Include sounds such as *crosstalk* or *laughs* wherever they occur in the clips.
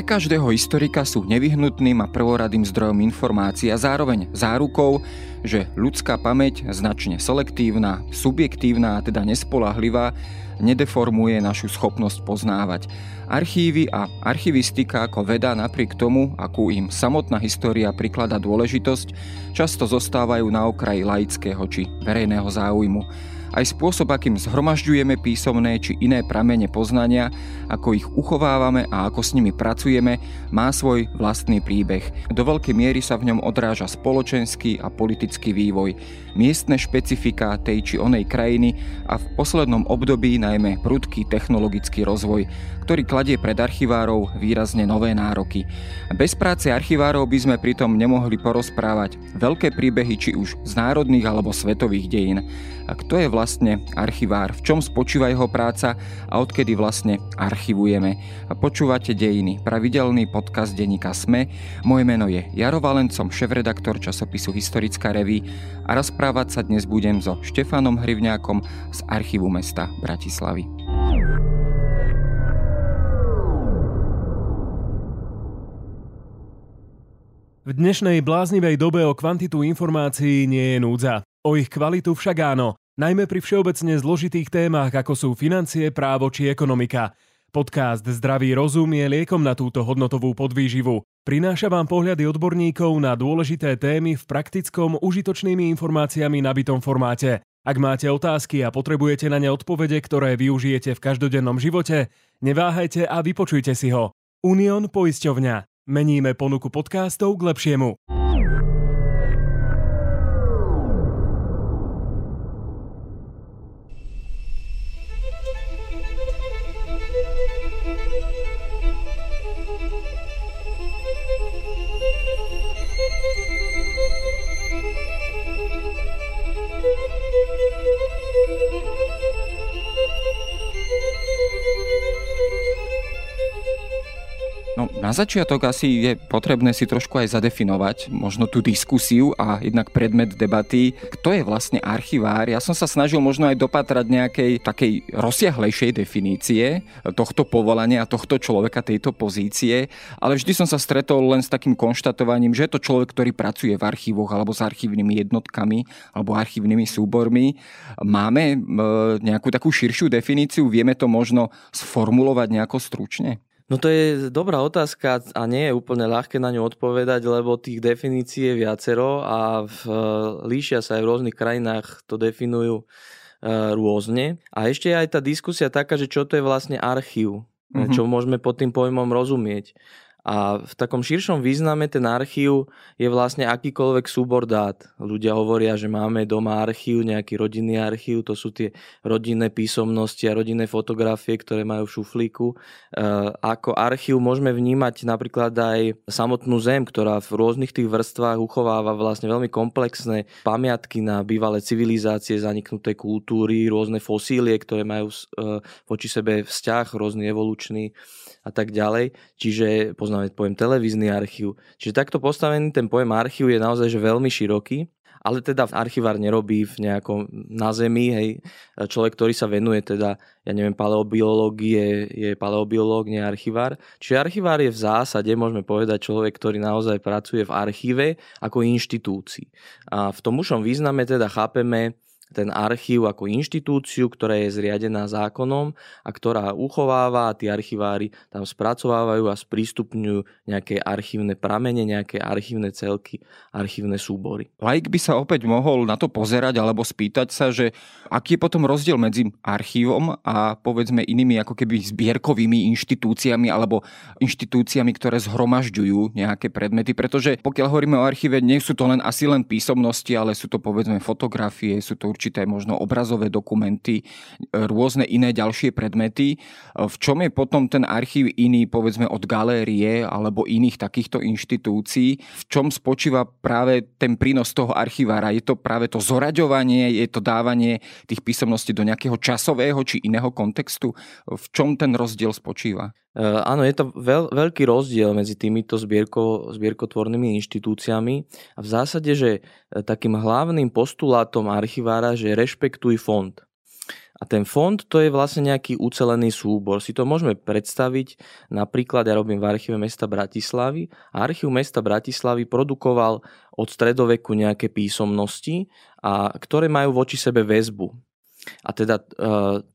Pre každého historika sú nevyhnutným a prvoradým zdrojom informácií a zároveň zárukou, že ľudská pamäť, značne selektívna, subjektívna a teda nespolahlivá, nedeformuje našu schopnosť poznávať. Archívy a archivistika ako veda napriek tomu, akú im samotná história priklada dôležitosť, často zostávajú na okraji laického či verejného záujmu. Aj spôsob, akým zhromažďujeme písomné či iné pramene poznania, ako ich uchovávame a ako s nimi pracujeme, má svoj vlastný príbeh. Do veľkej miery sa v ňom odráža spoločenský a politický vývoj, miestne špecifika tej či onej krajiny a v poslednom období najmä prudký technologický rozvoj, ktorý kladie pred archivárov výrazne nové nároky. Bez práce archivárov by sme pritom nemohli porozprávať veľké príbehy či už z národných alebo svetových dejín. A kto je vlastne archivár? V čom spočíva jeho práca a odkedy vlastne archivujeme? A počúvate Dejiny, pravidelný podcast denníka SME. Moje meno je Jaro Valencom, šéf-redaktor časopisu Historická reví a rozprávať sa dnes budem so Štefanom Hrivňákom z archívu mesta Bratislavy. V dnešnej bláznivej dobe o kvantitu informácií nie je núdza. O ich kvalitu však áno, najmä pri všeobecne zložitých témach, ako sú financie, právo či ekonomika. Podcast Zdravý rozum je liekom na túto hodnotovú podvýživu. Prináša vám pohľady odborníkov na dôležité témy v praktickom, užitočnými informáciami nabitom formáte. Ak máte otázky a potrebujete na ne odpovede, ktoré využijete v každodennom živote, neváhajte a vypočujte si ho. Unión poisťovňa. Meníme ponuku podcastov k lepšiemu. No, na začiatok asi je potrebné si trošku aj zadefinovať možno tú diskusiu a jednak predmet debaty, kto je vlastne archivár. Ja som sa snažil možno aj dopatrať nejakej takej rozsiahlejšej definície tohto povolania, tohto človeka, tejto pozície, ale vždy som sa stretol len s takým konštatovaním, že je to človek, ktorý pracuje v archívoch alebo s archívnymi jednotkami alebo archívnymi súbormi. Máme e, nejakú takú širšiu definíciu, vieme to možno sformulovať nejako stručne? No to je dobrá otázka a nie je úplne ľahké na ňu odpovedať, lebo tých definícií je viacero a v, líšia sa aj v rôznych krajinách, to definujú e, rôzne. A ešte je aj tá diskusia taká, že čo to je vlastne archív, mm-hmm. čo môžeme pod tým pojmom rozumieť. A v takom širšom význame ten archív je vlastne akýkoľvek súbor dát. Ľudia hovoria, že máme doma archív, nejaký rodinný archív, to sú tie rodinné písomnosti a rodinné fotografie, ktoré majú v šuflíku. E, ako archív môžeme vnímať napríklad aj samotnú zem, ktorá v rôznych tých vrstvách uchováva vlastne veľmi komplexné pamiatky na bývalé civilizácie, zaniknuté kultúry, rôzne fosílie, ktoré majú e, voči sebe vzťah, rôzny evolučný a tak ďalej. Čiže poznáme pojem televízny archív. Čiže takto postavený ten pojem archív je naozaj že veľmi široký. Ale teda archivár nerobí v nejakom na zemi, hej, človek, ktorý sa venuje teda, ja neviem, paleobiológie, je paleobiológ, nie archivár. Čiže archivár je v zásade, môžeme povedať, človek, ktorý naozaj pracuje v archíve ako inštitúcii. A v tom ušom význame teda chápeme ten archív ako inštitúciu, ktorá je zriadená zákonom a ktorá uchováva a tí archivári tam spracovávajú a sprístupňujú nejaké archívne pramene, nejaké archívne celky, archívne súbory. Laik by sa opäť mohol na to pozerať alebo spýtať sa, že aký je potom rozdiel medzi archívom a povedzme inými ako keby zbierkovými inštitúciami alebo inštitúciami, ktoré zhromažďujú nejaké predmety, pretože pokiaľ hovoríme o archíve, nie sú to len asi len písomnosti, ale sú to povedzme fotografie, sú to určité možno obrazové dokumenty, rôzne iné ďalšie predmety. V čom je potom ten archív iný, povedzme, od galérie alebo iných takýchto inštitúcií? V čom spočíva práve ten prínos toho archivára? Je to práve to zoraďovanie, je to dávanie tých písomností do nejakého časového či iného kontextu? V čom ten rozdiel spočíva? E, áno, je to veľ, veľký rozdiel medzi týmito zbierko, zbierkotvornými inštitúciami a v zásade, že e, takým hlavným postulátom archivára, že rešpektuj fond. A ten fond to je vlastne nejaký ucelený súbor. Si to môžeme predstaviť, napríklad ja robím v archíve mesta Bratislavy a archív mesta Bratislavy produkoval od stredoveku nejaké písomnosti, a ktoré majú voči sebe väzbu. A teda e,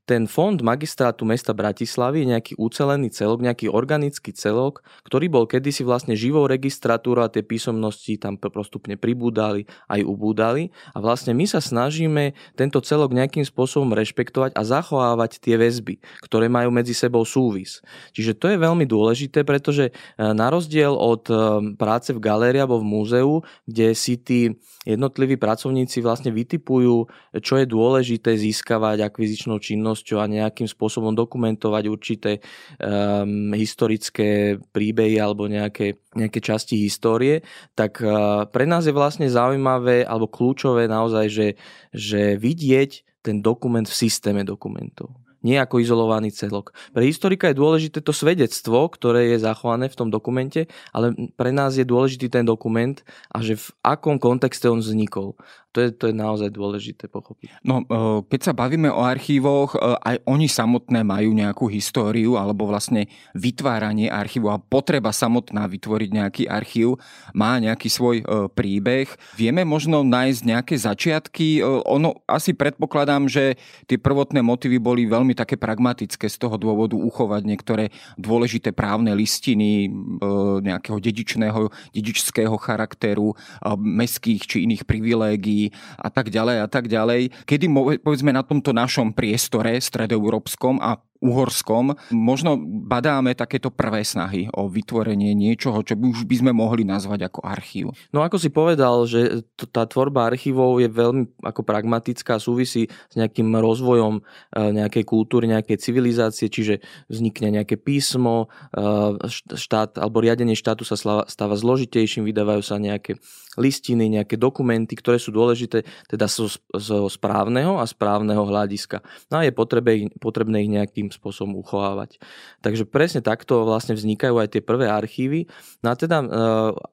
ten fond magistrátu mesta Bratislavy je nejaký ucelený celok, nejaký organický celok, ktorý bol kedysi vlastne živou registratúrou a tie písomnosti tam postupne pribúdali aj ubúdali. A vlastne my sa snažíme tento celok nejakým spôsobom rešpektovať a zachovávať tie väzby, ktoré majú medzi sebou súvis. Čiže to je veľmi dôležité, pretože e, na rozdiel od e, práce v galérii alebo v múzeu, kde si tí jednotliví pracovníci vlastne vytipujú, čo je dôležité získať získavať akvizičnou činnosťou a nejakým spôsobom dokumentovať určité um, historické príbehy alebo nejaké, nejaké časti histórie, tak uh, pre nás je vlastne zaujímavé alebo kľúčové naozaj, že, že vidieť ten dokument v systéme dokumentov nie ako izolovaný celok. Pre historika je dôležité to svedectvo, ktoré je zachované v tom dokumente, ale pre nás je dôležitý ten dokument a že v akom kontexte on vznikol to je, to je naozaj dôležité pochopiť. No, e, keď sa bavíme o archívoch, e, aj oni samotné majú nejakú históriu alebo vlastne vytváranie archívu a potreba samotná vytvoriť nejaký archív má nejaký svoj e, príbeh. Vieme možno nájsť nejaké začiatky? Ono asi predpokladám, že tie prvotné motívy boli veľmi také pragmatické z toho dôvodu uchovať niektoré dôležité právne listiny nejakého dedičného, dedičského charakteru, mestských či iných privilégií a tak ďalej a tak ďalej. Kedy povedzme na tomto našom priestore stredoeurópskom a uhorskom. Možno badáme takéto prvé snahy o vytvorenie niečoho, čo by už by sme mohli nazvať ako archív. No ako si povedal, že tá tvorba archívov je veľmi ako pragmatická, súvisí s nejakým rozvojom e, nejakej kultúry, nejakej civilizácie, čiže vznikne nejaké písmo, e, štát alebo riadenie štátu sa stáva zložitejším, vydávajú sa nejaké listiny, nejaké dokumenty, ktoré sú dôležité teda zo, zo správneho a správneho hľadiska. No a je potrebné, potrebné ich nejakým nejakým spôsobom uchovávať. Takže presne takto vlastne vznikajú aj tie prvé archívy. No a teda, e,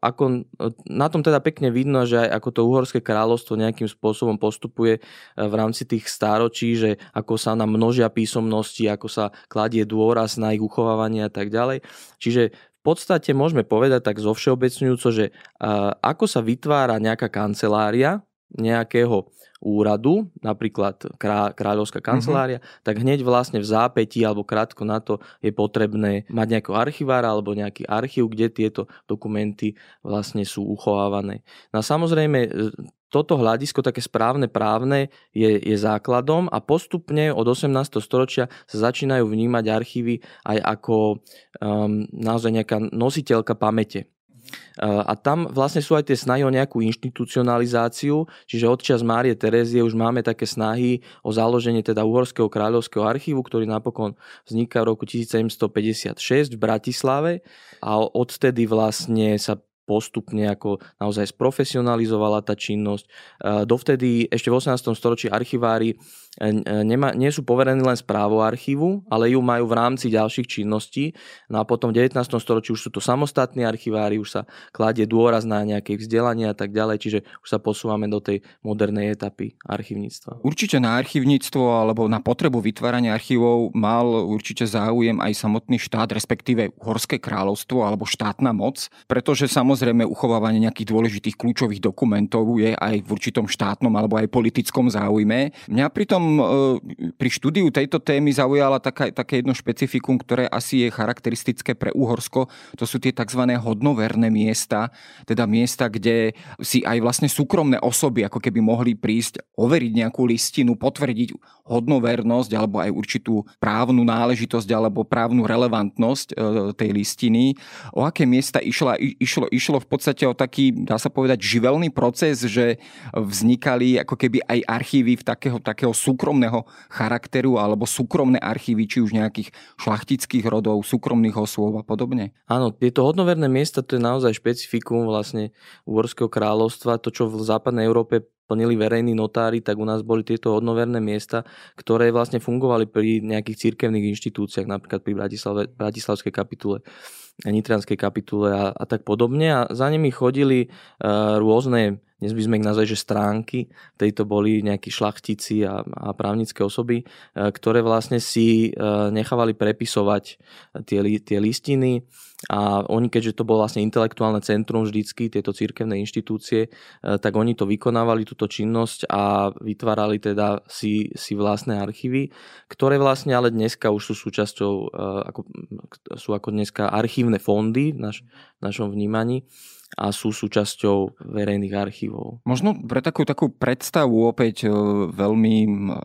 ako, na tom teda pekne vidno, že aj ako to uhorské kráľovstvo nejakým spôsobom postupuje e, v rámci tých stáročí, že ako sa nám množia písomnosti, ako sa kladie dôraz na ich uchovávanie a tak ďalej. Čiže v podstate môžeme povedať tak zovšeobecňujúco, že e, ako sa vytvára nejaká kancelária nejakého úradu, napríklad krá, kráľovská mhm. kancelária, mm-hmm. tak hneď vlastne v zápätí alebo krátko na to je potrebné mať nejakého archivára alebo nejaký archív, kde tieto dokumenty vlastne sú uchovávané. No a samozrejme e, toto hľadisko, také správne právne, je, je základom a postupne od 18. storočia sa začínajú vnímať archívy aj ako um, naozaj nejaká nositeľka pamäte. A tam vlastne sú aj tie snahy o nejakú inštitucionalizáciu, čiže od čas Márie Terezie už máme také snahy o založenie teda Uhorského kráľovského archívu, ktorý napokon vzniká v roku 1756 v Bratislave. A odtedy vlastne sa postupne ako naozaj sprofesionalizovala tá činnosť. Dovtedy ešte v 18. storočí archivári E, e, nema, nie sú poverení len správou archívu, ale ju majú v rámci ďalších činností. No a potom v 19. storočí už sú to samostatní archivári, už sa kladie dôraz na nejaké vzdelanie a tak ďalej, čiže už sa posúvame do tej modernej etapy archívnictva. Určite na archívnictvo alebo na potrebu vytvárania archívov mal určite záujem aj samotný štát, respektíve Horské kráľovstvo alebo štátna moc, pretože samozrejme uchovávanie nejakých dôležitých kľúčových dokumentov je aj v určitom štátnom alebo aj politickom záujme. Mňa pritom e, pri štúdiu tejto témy zaujala taká, také jedno špecifikum, ktoré asi je charakteristické pre Uhorsko. To sú tie tzv. hodnoverné miesta, teda miesta, kde si aj vlastne súkromné osoby ako keby mohli prísť, overiť nejakú listinu, potvrdiť hodnovernosť alebo aj určitú právnu náležitosť alebo právnu relevantnosť e, tej listiny. O aké miesta išlo, išlo, išlo v podstate o taký, dá sa povedať, živelný proces, že vznikali ako keby aj archívy v takého, takého súkromného charakteru alebo súkromné archívy, či už nejakých šlachtických rodov, súkromných osôb a podobne? Áno, tieto hodnoverné miesta to je naozaj špecifikum vlastne Uhorského kráľovstva. To, čo v západnej Európe plnili verejní notári, tak u nás boli tieto hodnoverné miesta, ktoré vlastne fungovali pri nejakých cirkevných inštitúciách, napríklad pri Bratislave, Bratislavskej kapitule, Nitranskej kapitule a, a tak podobne. A za nimi chodili uh, rôzne dnes by sme ich nazvali, že stránky, tejto boli nejakí šlachtici a, a právnické osoby, ktoré vlastne si nechávali prepisovať tie, tie listiny. A oni, keďže to bolo vlastne intelektuálne centrum vždycky, tieto církevné inštitúcie, tak oni to vykonávali, túto činnosť a vytvárali teda si, si vlastné archívy, ktoré vlastne ale dneska už sú súčasťou, ako, sú ako dneska archívne fondy v, naš, v našom vnímaní a sú súčasťou verejných archívov. Možno pre takú, takú predstavu opäť e, veľmi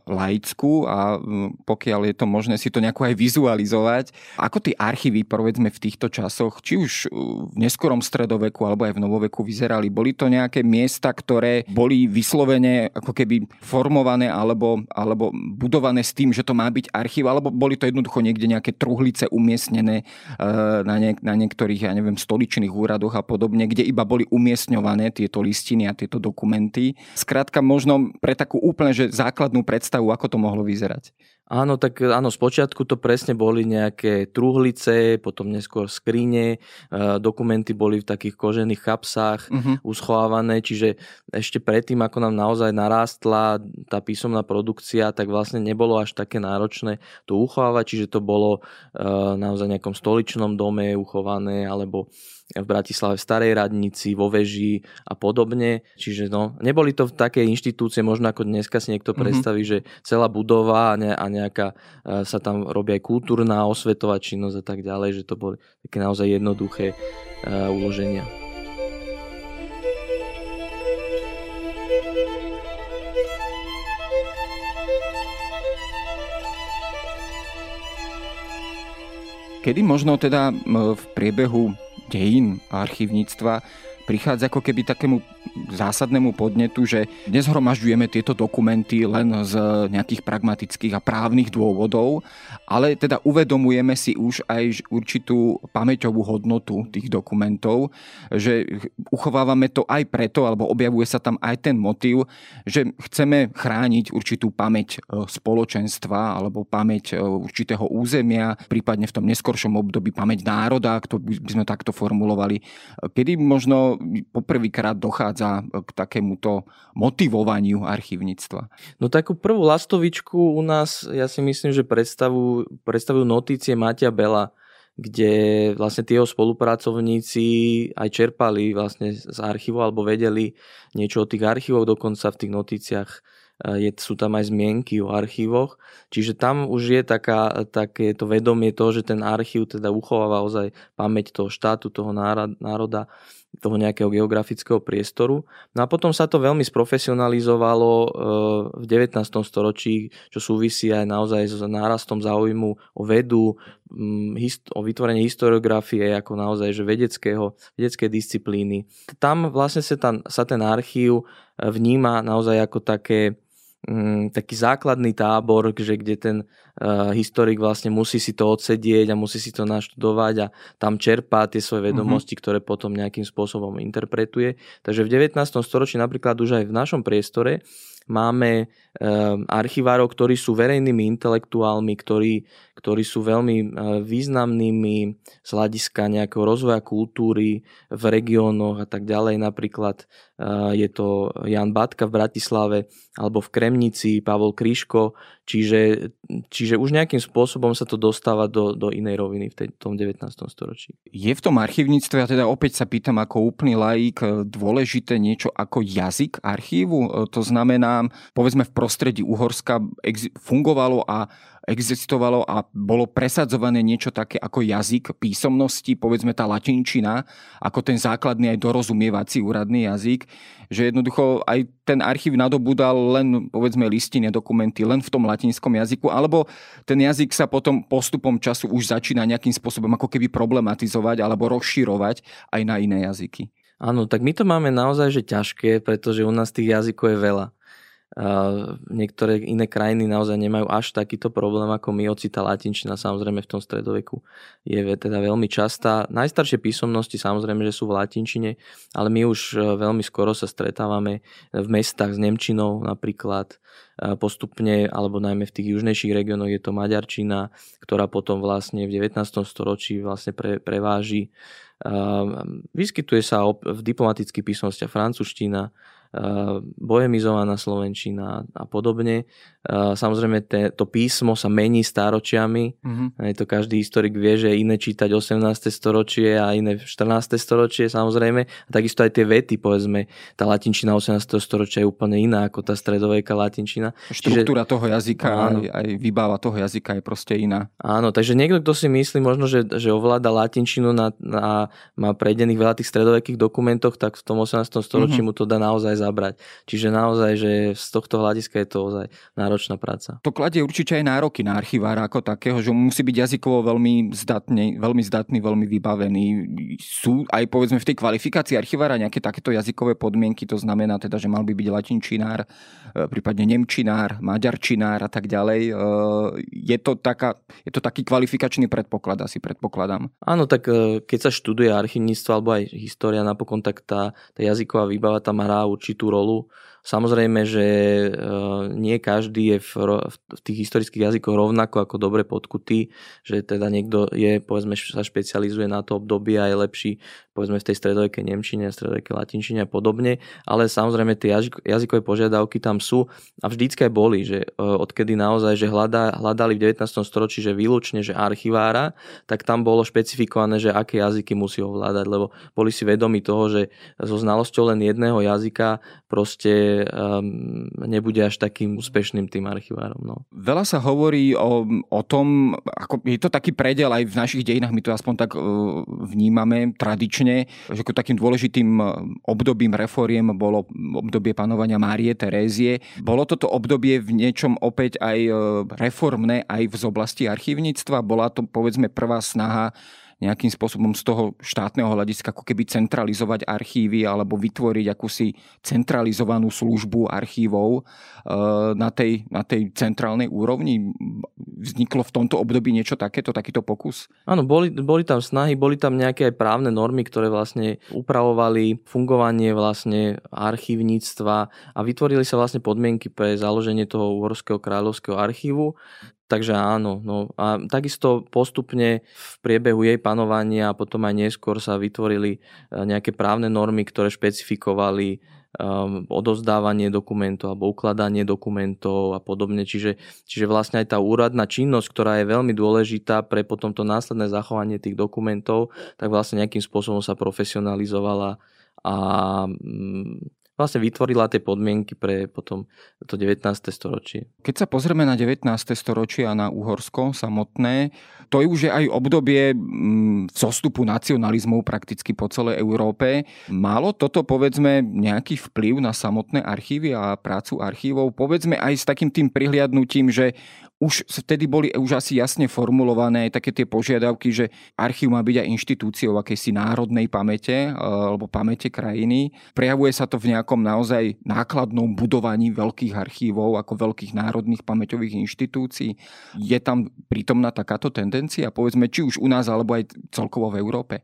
laickú a pokiaľ je to možné si to nejako aj vizualizovať, ako tie archívy povedzme v týchto časoch, či už e, v neskorom stredoveku alebo aj v novoveku vyzerali, boli to nejaké miesta, ktoré boli vyslovene ako keby formované alebo, alebo budované s tým, že to má byť archív, alebo boli to jednoducho niekde nejaké truhlice umiestnené e, na, niek- na niektorých, ja neviem, stoličných úradoch a podobne, kde iba boli umiestňované tieto listiny a tieto dokumenty. Skrátka možno pre takú úplne že základnú predstavu, ako to mohlo vyzerať. Áno, tak áno, spočiatku to presne boli nejaké truhlice, potom neskôr skrine, e, dokumenty boli v takých kožených kapsách uh-huh. uschovávané, čiže ešte predtým, ako nám naozaj narástla tá písomná produkcia, tak vlastne nebolo až také náročné to uchovávať, čiže to bolo e, naozaj nejakom stoličnom dome uchované, alebo v Bratislave v Starej radnici, vo veži a podobne. Čiže no, neboli to také inštitúcie, možno ako dneska si niekto mhm. predstaví, mm-hmm. že celá budova a, ne, a nejaká e, sa tam robí aj kultúrna, osvetová činnosť a tak ďalej, že to boli také naozaj jednoduché uh, uloženia. Kedy možno teda v priebehu dejín archívnictva prichádza ako keby takému zásadnému podnetu, že nezhromažďujeme tieto dokumenty len z nejakých pragmatických a právnych dôvodov, ale teda uvedomujeme si už aj určitú pamäťovú hodnotu tých dokumentov, že uchovávame to aj preto, alebo objavuje sa tam aj ten motív, že chceme chrániť určitú pamäť e, spoločenstva alebo pamäť e, určitého územia, prípadne v tom neskoršom období pamäť národa, to by sme takto formulovali. Kedy možno poprvýkrát dochádza k takémuto motivovaniu archívnictva? No takú prvú lastovičku u nás, ja si myslím, že predstavujú, predstavujú notície Matia Bela, kde vlastne tie spolupracovníci aj čerpali vlastne z archívov alebo vedeli niečo o tých archívoch, dokonca v tých notíciách je, sú tam aj zmienky o archívoch, čiže tam už je taká, takéto vedomie toho, že ten archív teda uchováva ozaj pamäť toho štátu, toho národa toho nejakého geografického priestoru. No a potom sa to veľmi sprofesionalizovalo eh, v 19. storočí, čo súvisí aj naozaj s nárastom záujmu o vedu, o vytvorenie historiografie ako naozaj že vedeckého, vedeckej disciplíny. Tam vlastne sa, tam, sa ten archív eh, vníma naozaj ako také Mm, taký základný tábor, že kde ten uh, historik vlastne musí si to odsedieť a musí si to naštudovať a tam čerpá tie svoje mhm. vedomosti, mm-hmm. ktoré potom nejakým spôsobom interpretuje. Takže v 19. storočí napríklad už aj v našom priestore máme um, archivárov, ktorí sú verejnými intelektuálmi, ktorí, ktorí sú veľmi uh, významnými z hľadiska nejakého rozvoja kultúry v regiónoch a tak ďalej. Napríklad uh, je to Jan Batka v Bratislave alebo v Kremnici, Pavol Kryško, čiže, čiže už nejakým spôsobom sa to dostáva do, do inej roviny v tej, tom 19. storočí. Je v tom archívnictve, a teda opäť sa pýtam ako úplný laik, dôležité niečo ako jazyk archívu? To znamená, povedzme v prostredí Uhorska fungovalo a existovalo a bolo presadzované niečo také ako jazyk písomnosti, povedzme tá latinčina, ako ten základný aj dorozumievací úradný jazyk, že jednoducho aj ten archív nadobudal len povedzme listiny, dokumenty len v tom latinskom jazyku, alebo ten jazyk sa potom postupom času už začína nejakým spôsobom ako keby problematizovať alebo rozširovať aj na iné jazyky. Áno, tak my to máme naozaj že ťažké, pretože u nás tých jazykov je veľa. Niektoré iné krajiny naozaj nemajú až takýto problém ako my, hoci tá latinčina samozrejme v tom stredoveku je teda veľmi častá. Najstaršie písomnosti samozrejme, že sú v latinčine, ale my už e, veľmi skoro sa stretávame v mestách s Nemčinou napríklad e, postupne, alebo najmä v tých južnejších regiónoch je to Maďarčina, ktorá potom vlastne v 19. storočí vlastne pre, preváži. Vyskytuje sa v diplomatických písomnostiach francúzština, bohemizovaná slovenčina a podobne. Samozrejme, to písmo sa mení stáročiami. Mm-hmm. Aj to každý historik vie, že iné čítať 18. storočie a iné 14. storočie samozrejme. A takisto aj tie vety, povedzme, tá latinčina 18. storočia je úplne iná ako tá stredoveká latinčina. Štruktúra Čiže, toho jazyka, áno. aj, aj výbava toho jazyka je proste iná. Áno, takže niekto, kto si myslí možno, že, že ovláda latinčinu na, na, má prejdených veľa tých stredovekých dokumentoch, tak v tom 18. storočí mm-hmm. mu to dá naozaj zabrať. Čiže naozaj, že z tohto hľadiska je to ozaj náročná práca. To kladie určite aj nároky na archivára ako takého, že musí byť jazykovo veľmi zdatný, veľmi zdatný, veľmi vybavený. Sú aj povedzme v tej kvalifikácii archivára nejaké takéto jazykové podmienky, to znamená teda, že mal by byť latinčinár, e, prípadne nemčinár, maďarčinár a tak ďalej. E, je to, taká, je to taký kvalifikačný predpoklad, asi predpokladám. Áno, tak e, keď sa študuje archivníctvo alebo aj história napokon, tak tá, tá jazyková výbava tam hrá určitú rolu. Samozrejme, že e, nie každý je v, v tých historických jazykoch rovnako ako dobre podkutý, že teda niekto je, povedzme, sa špecializuje na to obdobie a je lepší povedzme v tej stredovekej nemčine, stredovekej latinčine a podobne, ale samozrejme tie jazykové požiadavky tam sú a vždycky aj boli, že e, odkedy naozaj, že hľadá, hľadali v 19. storočí, že výlučne, že archivára, tak tam bolo špecifikované, že aké jazyky musí ovládať, lebo boli si vedomi toho, že so znalosťou len jedného jazyka proste um, nebude až takým úspešným tým archivárom. No. Veľa sa hovorí o, o tom, ako je to taký predel aj v našich dejinách, my to aspoň tak uh, vnímame tradične, stručne, že ako takým dôležitým e, obdobím reforiem bolo obdobie panovania Márie Terézie. Bolo toto obdobie v niečom opäť aj e, reformné aj v oblasti archívnictva? Bola to povedzme prvá snaha nejakým spôsobom z toho štátneho hľadiska ako keby centralizovať archívy alebo vytvoriť akúsi centralizovanú službu archívov e, na tej, na tej centrálnej úrovni. Vzniklo v tomto období niečo takéto, takýto pokus? Áno, boli, boli tam snahy, boli tam nejaké aj právne normy, ktoré vlastne upravovali fungovanie vlastne archívnictva a vytvorili sa vlastne podmienky pre založenie toho Uhorského kráľovského archívu. Takže áno, no a takisto postupne v priebehu jej panovania a potom aj neskôr sa vytvorili e, nejaké právne normy, ktoré špecifikovali um, odozdávanie dokumentov alebo ukladanie dokumentov a podobne. Čiže, čiže vlastne aj tá úradná činnosť, ktorá je veľmi dôležitá pre potom to následné zachovanie tých dokumentov, tak vlastne nejakým spôsobom sa profesionalizovala a mm, vlastne vytvorila tie podmienky pre potom to 19. storočie. Keď sa pozrieme na 19. storočie a na Uhorsko samotné, to je už aj obdobie mm, zostupu nacionalizmov prakticky po celej Európe. Malo toto povedzme nejaký vplyv na samotné archívy a prácu archívov? Povedzme aj s takým tým prihliadnutím, že už vtedy boli už asi jasne formulované také tie požiadavky, že archív má byť aj inštitúciou akejsi národnej pamäte alebo pamäte krajiny. Prejavuje sa to v nejakom naozaj nákladnom budovaní veľkých archívov ako veľkých národných pamäťových inštitúcií. Je tam prítomná takáto tendencia, povedzme, či už u nás alebo aj celkovo v Európe?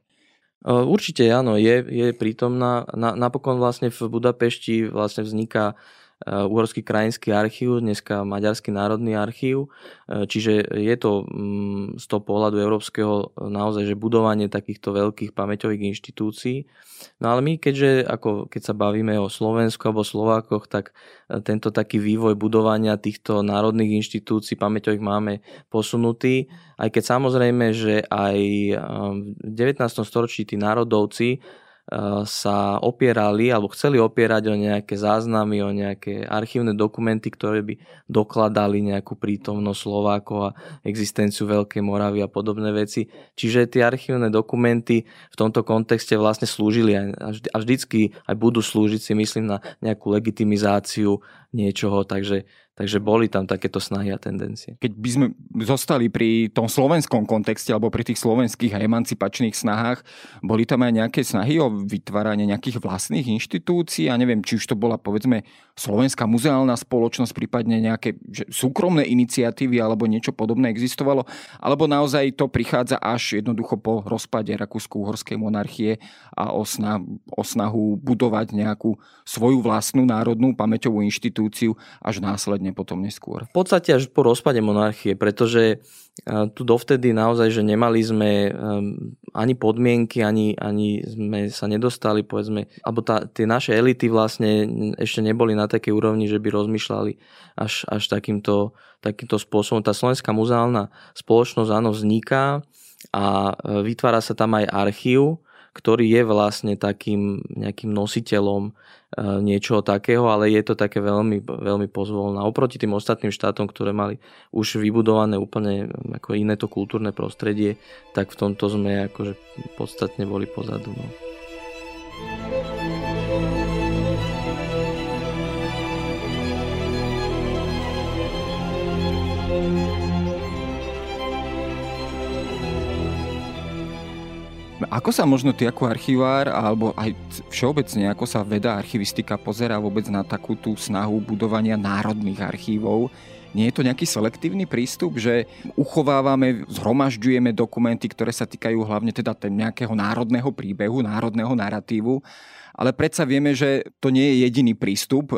Určite áno, je, je prítomná. Na, napokon vlastne v Budapešti vlastne vzniká Uhorský krajinský archív, dneska Maďarský národný archív. Eh, čiže je to mm, z toho pohľadu európskeho naozaj, že budovanie takýchto veľkých pamäťových inštitúcií. No ale my, keďže ako keď sa bavíme o Slovensku alebo Slovákoch, tak eh, tento taký vývoj budovania týchto národných inštitúcií pamäťových máme posunutý. Aj keď samozrejme, že aj v 19. storočí tí národovci sa opierali alebo chceli opierať o nejaké záznamy, o nejaké archívne dokumenty, ktoré by dokladali nejakú prítomnosť Slovákov a existenciu Veľkej Moravy a podobné veci. Čiže tie archívne dokumenty v tomto kontexte vlastne slúžili a vždycky aj budú slúžiť si myslím na nejakú legitimizáciu niečoho, takže Takže boli tam takéto snahy a tendencie. Keď by sme zostali pri tom slovenskom kontexte alebo pri tých slovenských emancipačných snahách, boli tam aj nejaké snahy o vytváranie nejakých vlastných inštitúcií? Ja neviem, či už to bola povedzme Slovenská muzeálna spoločnosť, prípadne nejaké že súkromné iniciatívy alebo niečo podobné existovalo, alebo naozaj to prichádza až jednoducho po rozpade Rakúsko-Uhorskej monarchie a o, snahu, o snahu budovať nejakú svoju vlastnú národnú pamäťovú inštitúciu až následne potom neskôr? V podstate až po rozpade monarchie, pretože tu dovtedy naozaj, že nemali sme ani podmienky, ani, ani sme sa nedostali, povedzme, alebo tá, tie naše elity vlastne ešte neboli na takej úrovni, že by rozmýšľali až, až takýmto, takýmto spôsobom. Tá slovenská muzeálna spoločnosť áno vzniká a e, vytvára sa tam aj archív, ktorý je vlastne takým nejakým nositeľom e, niečoho takého, ale je to také veľmi, veľmi pozvolné. Oproti tým ostatným štátom, ktoré mali už vybudované úplne ako iné to kultúrne prostredie, tak v tomto sme akože podstatne boli pozadu. No. Ako sa možno ty ako archivár, alebo aj všeobecne, ako sa veda archivistika pozerá vôbec na takú tú snahu budovania národných archívov? Nie je to nejaký selektívny prístup, že uchovávame, zhromažďujeme dokumenty, ktoré sa týkajú hlavne teda nejakého národného príbehu, národného narratívu, ale predsa vieme, že to nie je jediný prístup, e,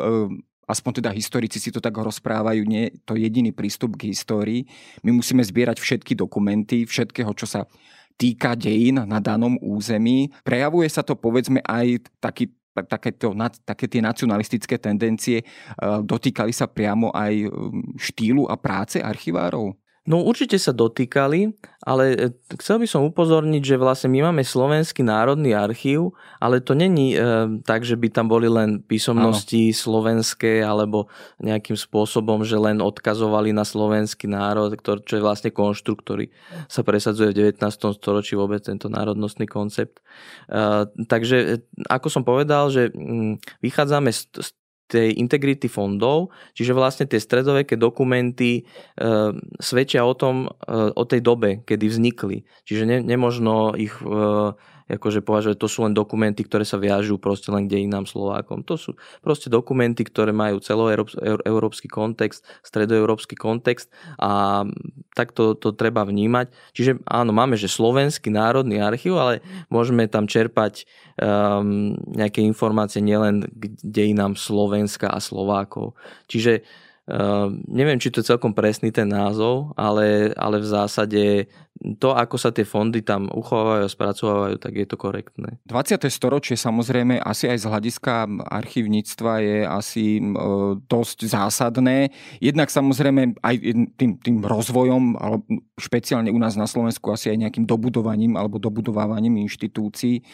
aspoň teda historici si to tak rozprávajú, nie to jediný prístup k histórii. My musíme zbierať všetky dokumenty, všetkého, čo sa týka dejín na danom území. Prejavuje sa to povedzme aj taký takéto, také tie nacionalistické tendencie e, dotýkali sa priamo aj štýlu a práce archivárov? No určite sa dotýkali, ale e, chcel by som upozorniť, že vlastne my máme Slovenský národný archív, ale to není e, tak, že by tam boli len písomnosti Áno. slovenské alebo nejakým spôsobom, že len odkazovali na slovenský národ, ktorý, čo je vlastne konštrukt, ktorý sa presadzuje v 19. storočí vôbec tento národnostný koncept. E, takže, e, ako som povedal, že m, mm, vychádzame z, z tej integrity fondov, čiže vlastne tie stredoveké dokumenty e, svedčia o tom, e, o tej dobe, kedy vznikli. Čiže ne, nemožno ich e, akože považovať, to sú len dokumenty, ktoré sa viažú proste len kde inám Slovákom. To sú proste dokumenty, ktoré majú celoeurópsky kontext, stredoeurópsky kontext a tak to, treba vnímať. Čiže áno, máme, že Slovenský národný archív, ale môžeme tam čerpať um, nejaké informácie nielen k dejinám Slovenska a Slovákov. Čiže Uh, neviem, či to je celkom presný ten názov, ale, ale v zásade to, ako sa tie fondy tam uchovávajú a spracovávajú, tak je to korektné. 20. storočie samozrejme asi aj z hľadiska archívnictva je asi uh, dosť zásadné. Jednak samozrejme aj tým, tým rozvojom, ale špeciálne u nás na Slovensku asi aj nejakým dobudovaním alebo dobudovávaním inštitúcií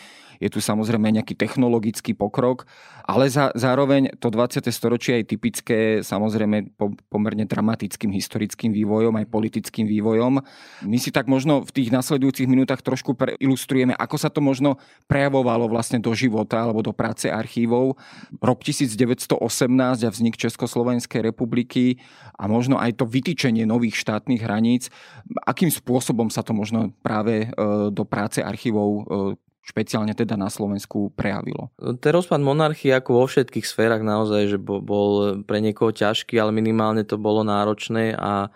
je tu samozrejme nejaký technologický pokrok, ale za, zároveň to 20. storočie je typické samozrejme po, pomerne dramatickým historickým vývojom, aj politickým vývojom. My si tak možno v tých nasledujúcich minútach trošku ilustrujeme, ako sa to možno prejavovalo vlastne do života alebo do práce archívov. Rok 1918 a vznik Československej republiky a možno aj to vytýčenie nových štátnych hraníc. Akým spôsobom sa to možno práve e, do práce archívov e, špeciálne teda na Slovensku prejavilo? Ten rozpad monarchie ako vo všetkých sférach naozaj, že bol pre niekoho ťažký, ale minimálne to bolo náročné a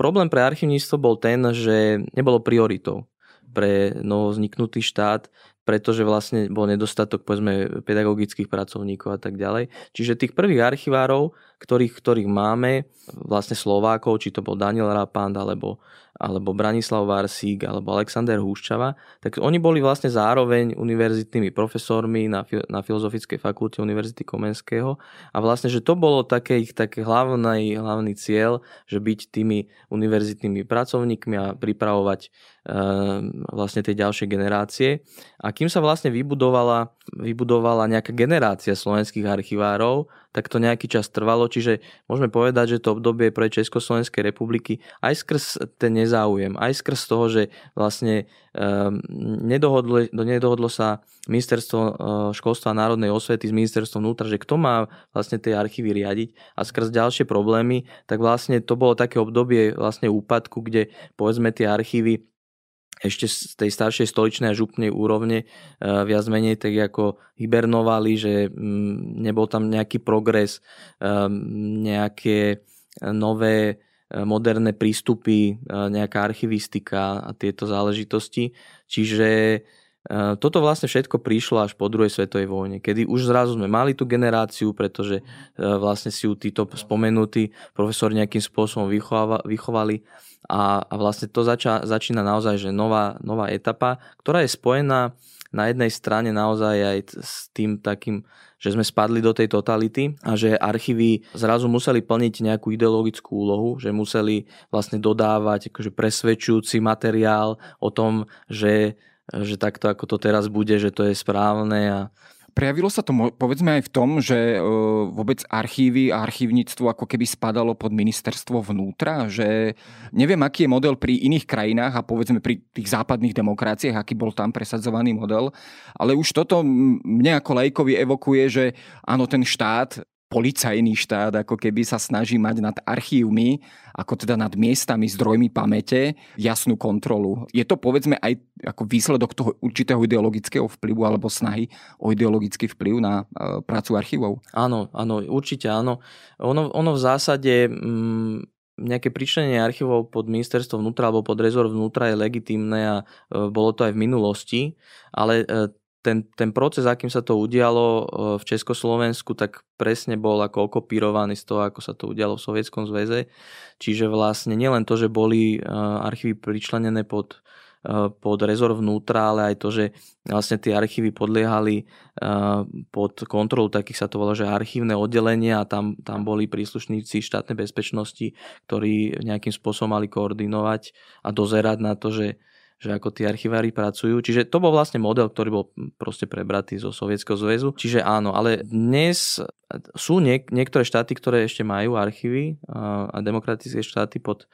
problém pre archivníctvo bol ten, že nebolo prioritou pre novozniknutý štát, pretože vlastne bol nedostatok povedzme pedagogických pracovníkov a tak ďalej. Čiže tých prvých archivárov, ktorých, ktorých máme, vlastne Slovákov, či to bol Daniel Rapand alebo alebo Branislav Varsík, alebo Alexander Húščava, tak oni boli vlastne zároveň univerzitnými profesormi na, na Filozofickej fakulte Univerzity Komenského a vlastne, že to bolo také ich také hlavný, hlavný cieľ, že byť tými univerzitnými pracovníkmi a pripravovať Ehm, vlastne tej ďalšej generácie. A kým sa vlastne vybudovala, vybudovala nejaká generácia slovenských archivárov, tak to nejaký čas trvalo, čiže môžeme povedať, že to obdobie pre Československej republiky aj skrz ten nezáujem, aj skrz toho, že vlastne um, nedohodlo, nedohodlo sa ministerstvo uh, školstva národnej osvety s ministerstvom vnútra, že kto má vlastne tie archívy riadiť a skrz ďalšie problémy, tak vlastne to bolo také obdobie vlastne úpadku, kde povedzme tie archívy ešte z tej staršej stoličnej a župnej úrovne uh, viac menej tak ako hibernovali, že um, nebol tam nejaký progres, um, nejaké nové moderné prístupy, nejaká archivistika a tieto záležitosti. Čiže toto vlastne všetko prišlo až po druhej svetovej vojne, kedy už zrazu sme mali tú generáciu, pretože vlastne si ju títo spomenutí profesori nejakým spôsobom vychovali. A, a vlastne to zača, začína naozaj, že nová, nová etapa, ktorá je spojená na jednej strane naozaj aj s tým takým, že sme spadli do tej totality a že archívy zrazu museli plniť nejakú ideologickú úlohu, že museli vlastne dodávať akože presvedčujúci materiál o tom, že, že takto ako to teraz bude, že to je správne a Prejavilo sa to povedzme aj v tom, že e, vôbec archívy a archívnictvo ako keby spadalo pod ministerstvo vnútra, že neviem, aký je model pri iných krajinách a povedzme pri tých západných demokraciách, aký bol tam presadzovaný model, ale už toto mne ako lajkovi evokuje, že áno, ten štát policajný štát ako keby sa snaží mať nad archívmi, ako teda nad miestami, zdrojmi pamäte, jasnú kontrolu. Je to povedzme aj ako výsledok toho určitého ideologického vplyvu alebo snahy o ideologický vplyv na uh, prácu archívov? Áno, áno, určite áno. Ono, ono v zásade mm, nejaké pričlenenie archívov pod ministerstvo vnútra alebo pod rezort vnútra je legitimné a e, bolo to aj v minulosti, ale e, ten, ten proces, akým sa to udialo e, v Československu, tak presne bol ako okopírovaný z toho, ako sa to udialo v Sovietskom zväze. Čiže vlastne nielen to, že boli e, archívy pričlenené pod, e, pod rezor vnútra, ale aj to, že vlastne tie archívy podliehali pod kontrolu takých sa to volá, že archívne oddelenia a tam, tam boli príslušníci štátnej bezpečnosti, ktorí nejakým spôsobom mali koordinovať a dozerať na to, že že ako tí archivári pracujú. Čiže to bol vlastne model, ktorý bol proste prebratý zo Sovietskeho zväzu. Čiže áno, ale dnes sú niek- niektoré štáty, ktoré ešte majú archívy a, a demokratické štáty pod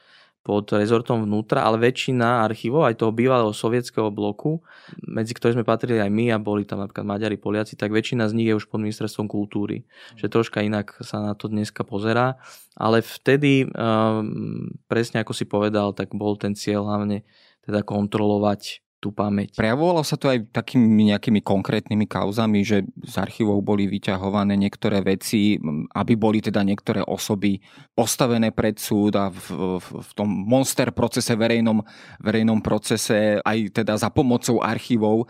pod rezortom vnútra, ale väčšina archívov aj toho bývalého sovietského bloku, medzi ktorými sme patrili aj my a boli tam napríklad Maďari, Poliaci, tak väčšina z nich je už pod ministerstvom kultúry. Že troška inak sa na to dneska pozerá. Ale vtedy, um, presne ako si povedal, tak bol ten cieľ hlavne teda kontrolovať tú pamäť. Prejavovalo sa to aj takými nejakými konkrétnymi kauzami, že z archívov boli vyťahované niektoré veci, aby boli teda niektoré osoby postavené pred súd a v, v, v tom monster procese, verejnom, verejnom procese aj teda za pomocou archívov e,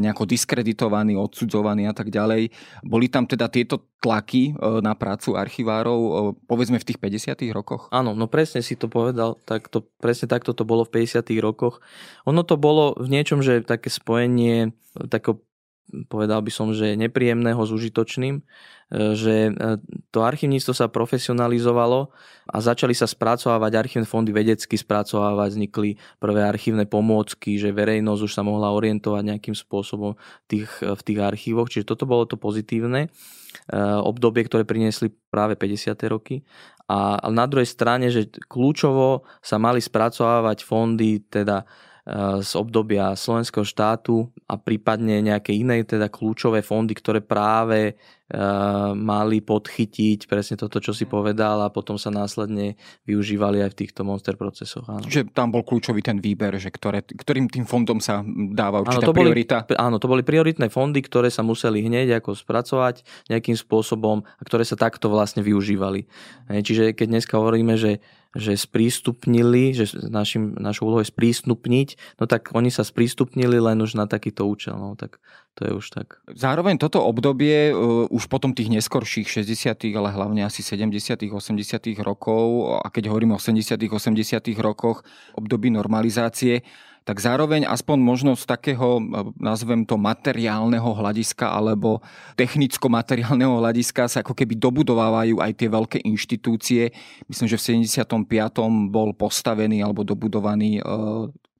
nejako diskreditovaní, odsudzovaní a tak ďalej. Boli tam teda tieto tlaky e, na prácu archivárov, e, povedzme v tých 50 rokoch? Áno, no presne si to povedal, tak to, presne takto to bolo v 50 rokoch. Ono to bolo v niečom, že také spojenie takého povedal by som, že nepríjemného s užitočným, e, že e, to archívnictvo sa profesionalizovalo a začali sa spracovávať archívne fondy vedecky spracovávať, vznikli prvé archívne pomôcky, že verejnosť už sa mohla orientovať nejakým spôsobom tých, v tých archívoch, čiže toto bolo to pozitívne e, obdobie, ktoré priniesli práve 50. roky. A na druhej strane, že kľúčovo sa mali spracovávať fondy, teda z obdobia slovenského štátu a prípadne nejaké iné teda kľúčové fondy, ktoré práve mali podchytiť presne toto, čo si povedal a potom sa následne využívali aj v týchto monster procesoch. Áno. Čiže tam bol kľúčový ten výber, že ktoré, ktorým tým fondom sa dáva určitá áno, to priorita? Boli, áno, to boli prioritné fondy, ktoré sa museli hneď ako spracovať nejakým spôsobom a ktoré sa takto vlastne využívali. Čiže keď dneska hovoríme, že že sprístupnili, že našim, našou úlohou je sprístupniť, no tak oni sa sprístupnili len už na takýto účel. No, tak to je už tak. Zároveň toto obdobie uh, už potom tých neskorších 60 ale hlavne asi 70 80 rokov, a keď hovorím o 70 80 rokoch, období normalizácie, tak zároveň aspoň možno z takého, nazvem to, materiálneho hľadiska alebo technicko-materiálneho hľadiska sa ako keby dobudovávajú aj tie veľké inštitúcie. Myslím, že v 75. bol postavený alebo dobudovaný e,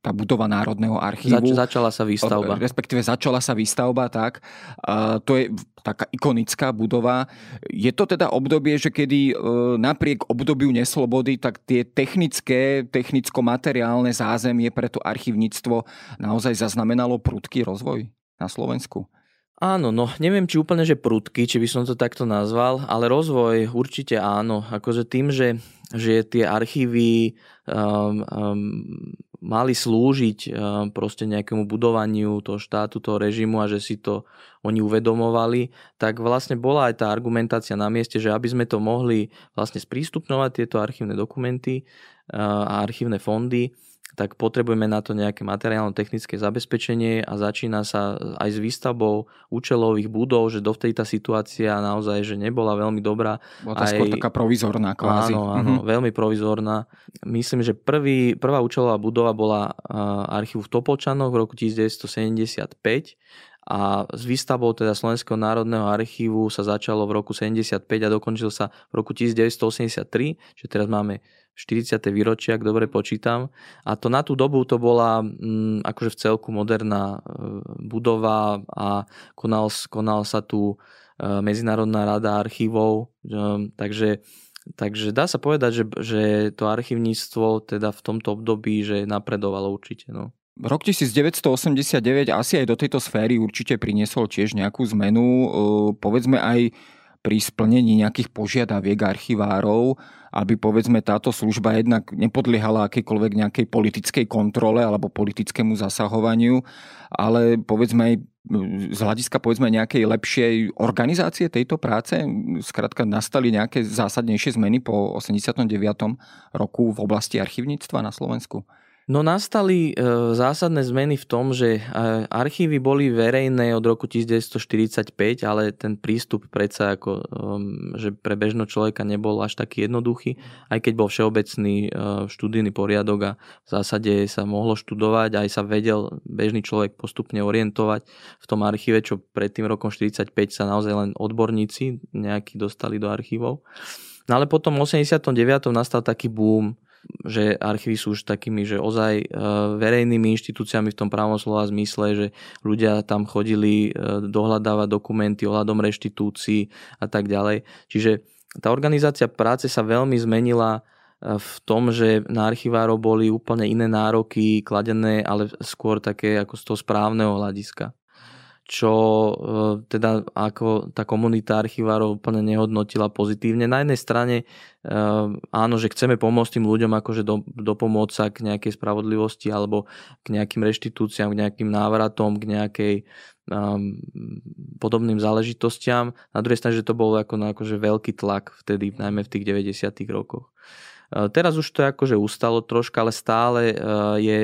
tá budova Národného archívu. Zač- začala sa výstavba. Respektíve začala sa výstavba, tak. A to je taká ikonická budova. Je to teda obdobie, že kedy e, napriek obdobiu neslobody, tak tie technické, technicko-materiálne zázemie pre to archívnictvo naozaj zaznamenalo prudký rozvoj na Slovensku? Áno, no neviem, či úplne, že prudky, či by som to takto nazval, ale rozvoj určite áno. Akože tým, že, že tie archívy um, um, mali slúžiť eh, proste nejakému budovaniu toho štátu, toho režimu a že si to oni uvedomovali, tak vlastne bola aj tá argumentácia na mieste, že aby sme to mohli vlastne sprístupňovať tieto archívne dokumenty eh, a archívne fondy, tak potrebujeme na to nejaké materiálno-technické zabezpečenie a začína sa aj s výstavbou účelových budov, že dovtedy tá situácia naozaj že nebola veľmi dobrá. Bola to aj... skôr taká provizorná kvázi. Áno, áno, mm-hmm. veľmi provizorná. Myslím, že prvý, prvá účelová budova bola archív v Topolčanoch v roku 1975 a s výstavbou teda Slovenského národného archívu sa začalo v roku 75 a dokončil sa v roku 1983, že teraz máme 40. výročia, ak dobre počítam. A to na tú dobu to bola m, mm, akože v celku moderná e, budova a konal, konal sa tu e, Medzinárodná rada archívov, e, takže Takže dá sa povedať, že, že to archívnictvo teda v tomto období že napredovalo určite. No. Rok 1989 asi aj do tejto sféry určite priniesol tiež nejakú zmenu, povedzme aj pri splnení nejakých požiadaviek archivárov, aby povedzme táto služba jednak nepodliehala akejkoľvek nejakej politickej kontrole alebo politickému zasahovaniu, ale povedzme aj z hľadiska povedzme nejakej lepšej organizácie tejto práce, skrátka nastali nejaké zásadnejšie zmeny po 89. roku v oblasti archivníctva na Slovensku? No nastali e, zásadné zmeny v tom, že e, archívy boli verejné od roku 1945, ale ten prístup predsa ako, e, že pre bežného človeka nebol až taký jednoduchý, aj keď bol všeobecný e, študijný poriadok a v zásade sa mohlo študovať, aj sa vedel bežný človek postupne orientovať v tom archíve, čo pred tým rokom 45 sa naozaj len odborníci nejakí dostali do archívov. No ale potom v 89. nastal taký boom že archívy sú už takými, že ozaj e, verejnými inštitúciami v tom pravom slova zmysle, že ľudia tam chodili e, dohľadávať dokumenty ohľadom reštitúcií a tak ďalej. Čiže tá organizácia práce sa veľmi zmenila e, v tom, že na archivárov boli úplne iné nároky kladené, ale skôr také ako z toho správneho hľadiska čo e, teda ako tá komunita archivárov úplne nehodnotila pozitívne. Na jednej strane e, áno, že chceme pomôcť tým ľuďom akože do, dopomôcť sa k nejakej spravodlivosti alebo k nejakým reštitúciám, k nejakým návratom, k nejakej um, podobným záležitostiam. Na druhej strane, že to bol ako, akože veľký tlak vtedy, najmä v tých 90. rokoch. Eh, teraz už to akože ustalo troška, ale stále eh, je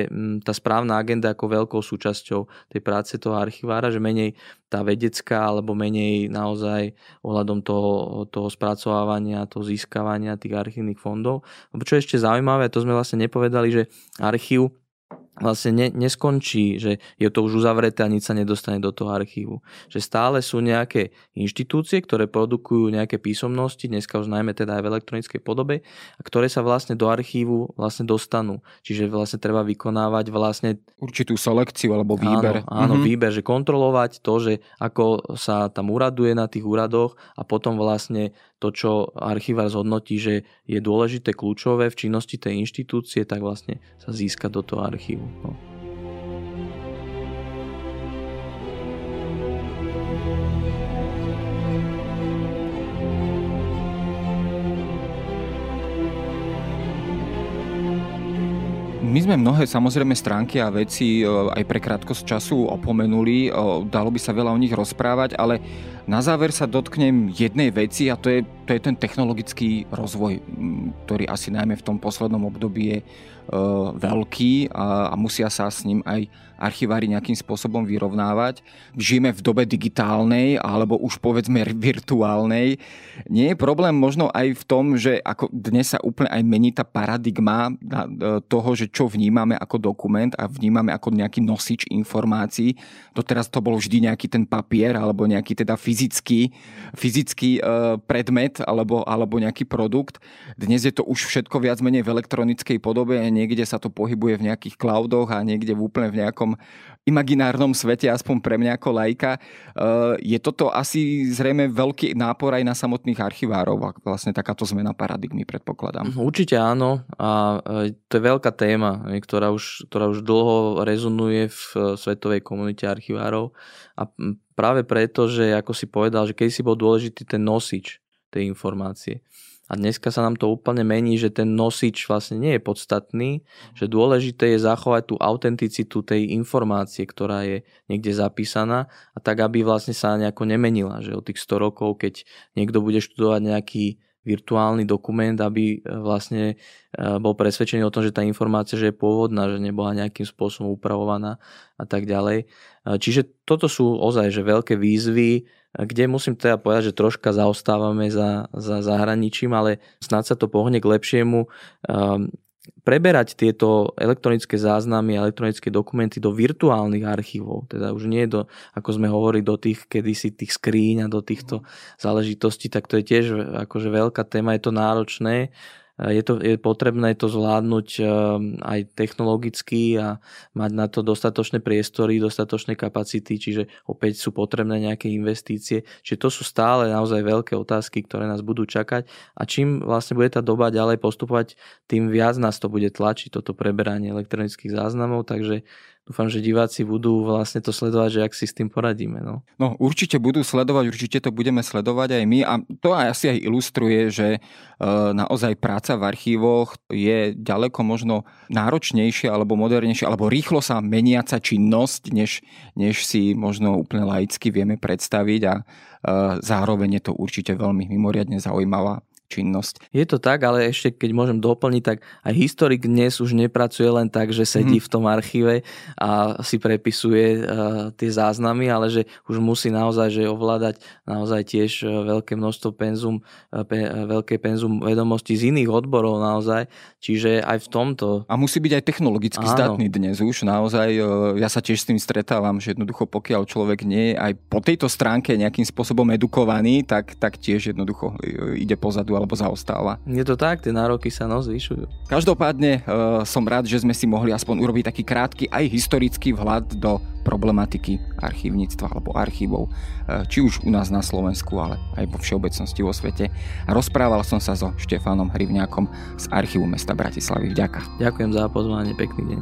tá správna agenda ako veľkou súčasťou tej práce toho archivára, že menej tá vedecká alebo menej naozaj ohľadom toho, toho spracovávania, toho získavania tých archívnych fondov. Čo je ešte zaujímavé, to sme vlastne nepovedali, že archív vlastne ne, neskončí, že je to už uzavreté a nič sa nedostane do toho archívu. Že stále sú nejaké inštitúcie, ktoré produkujú nejaké písomnosti, dneska už najmä teda aj v elektronickej podobe, a ktoré sa vlastne do archívu vlastne dostanú. Čiže vlastne treba vykonávať vlastne... Určitú selekciu alebo výber. Áno, áno mm-hmm. výber, že kontrolovať to, že ako sa tam uraduje na tých úradoch a potom vlastne to, čo archivár zhodnotí, že je dôležité, kľúčové v činnosti tej inštitúcie, tak vlastne sa získa do toho archívu. No. My sme mnohé samozrejme stránky a veci e, aj pre krátkosť času opomenuli, e, dalo by sa veľa o nich rozprávať, ale na záver sa dotknem jednej veci a to je, to je ten technologický rozvoj, ktorý asi najmä v tom poslednom období je veľký a, a musia sa s ním aj archivári nejakým spôsobom vyrovnávať. Žijeme v dobe digitálnej alebo už povedzme *laughs* virtuálnej. Nie je problém možno aj v tom, že ako dnes sa úplne aj mení tá paradigma toho, že čo vnímame ako dokument a vnímame ako nejaký nosič informácií. Doteraz to bol vždy nejaký ten papier alebo nejaký teda fyzický, fyzický predmet alebo, alebo nejaký produkt. Dnes je to už všetko viac menej v elektronickej podobe, niekde sa to pohybuje v nejakých cloudoch a niekde v úplne v nejakom imaginárnom svete, aspoň pre mňa ako lajka. Eh, je toto asi zrejme veľký nápor aj na samotných archivárov, vlastne takáto zmena paradigmy, predpokladám. Mhm, určite áno a eh, to je veľká téma, eh, ktorá už, ktorá už dlho rezonuje v svetovej komunite archivárov a práve preto, že ako si povedal, že keď si bol dôležitý ten nosič tej informácie. A dneska sa nám to úplne mení, že ten nosič vlastne nie je podstatný, že dôležité je zachovať tú autenticitu tej informácie, ktorá je niekde zapísaná a tak, aby vlastne sa nejako nemenila, že od tých 100 rokov, keď niekto bude študovať nejaký virtuálny dokument, aby vlastne bol presvedčený o tom, že tá informácia že je pôvodná, že nebola nejakým spôsobom upravovaná a tak ďalej. Čiže toto sú ozaj že veľké výzvy, kde musím teda povedať, že troška zaostávame za, za zahraničím, ale snad sa to pohne k lepšiemu. Um, preberať tieto elektronické záznamy elektronické dokumenty do virtuálnych archívov, teda už nie do, ako sme hovorili, do tých kedysi tých skríň a do týchto záležitostí, tak to je tiež akože veľká téma, je to náročné je, to, je potrebné to zvládnuť ehm, aj technologicky a mať na to dostatočné priestory, dostatočné kapacity, čiže opäť sú potrebné nejaké investície. Čiže to sú stále naozaj veľké otázky, ktoré nás budú čakať a čím vlastne bude tá doba ďalej postupovať, tým viac nás to bude tlačiť, toto preberanie elektronických záznamov, takže dúfam, že diváci budú vlastne to sledovať, že ak si s tým poradíme. No. no určite budú sledovať, určite to budeme sledovať aj my a to aj asi aj ilustruje, že e, naozaj práca v archívoch je ďaleko možno náročnejšia alebo modernejšia alebo rýchlo sa meniaca činnosť, než, než si možno úplne laicky vieme predstaviť a e, zároveň je to určite veľmi mimoriadne zaujímavá činnosť. Je to tak, ale ešte keď môžem doplniť, tak aj historik dnes už nepracuje len tak, že sedí mm. v tom archíve a si prepisuje uh, tie záznamy, ale že už musí naozaj že ovládať naozaj tiež uh, veľké množstvo penzum, uh, pe, veľké penzum vedomostí z iných odborov naozaj, čiže aj v tomto. A musí byť aj technologicky Áno. zdatný dnes už naozaj. Ja sa tiež s tým stretávam, že jednoducho pokiaľ človek nie je aj po tejto stránke nejakým spôsobom edukovaný, tak, tak tiež jednoducho ide pozadu alebo zaostáva. Je to tak, tie nároky sa no zvyšujú. Každopádne uh, som rád, že sme si mohli aspoň urobiť taký krátky aj historický vhľad do problematiky archívnictva alebo archívov, uh, či už u nás na Slovensku, ale aj vo všeobecnosti vo svete. A rozprával som sa so Štefánom Hrivňákom z archívu mesta Bratislavy. Vďaka. Ďakujem za pozvanie, pekný deň.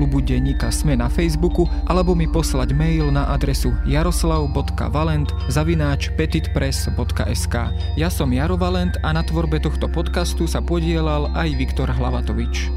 klubu denníka Sme na Facebooku alebo mi poslať mail na adresu jaroslav.valent zavináč petitpress.sk Ja som Jaro Valent a na tvorbe tohto podcastu sa podielal aj Viktor Hlavatovič.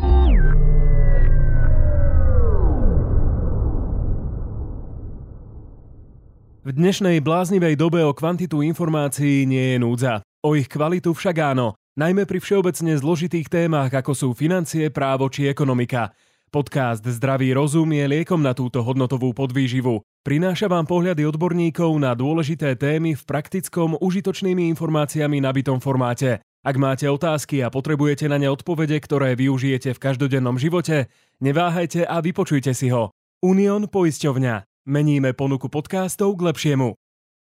V dnešnej bláznivej dobe o kvantitu informácií nie je núdza. O ich kvalitu však áno, najmä pri všeobecne zložitých témach ako sú financie, právo či ekonomika. Podcast Zdravý rozum je liekom na túto hodnotovú podvýživu. Prináša vám pohľady odborníkov na dôležité témy v praktickom, užitočnými informáciami nabitom formáte. Ak máte otázky a potrebujete na ne odpovede, ktoré využijete v každodennom živote, neváhajte a vypočujte si ho. Unión poisťovňa. Meníme ponuku podcastov k lepšiemu.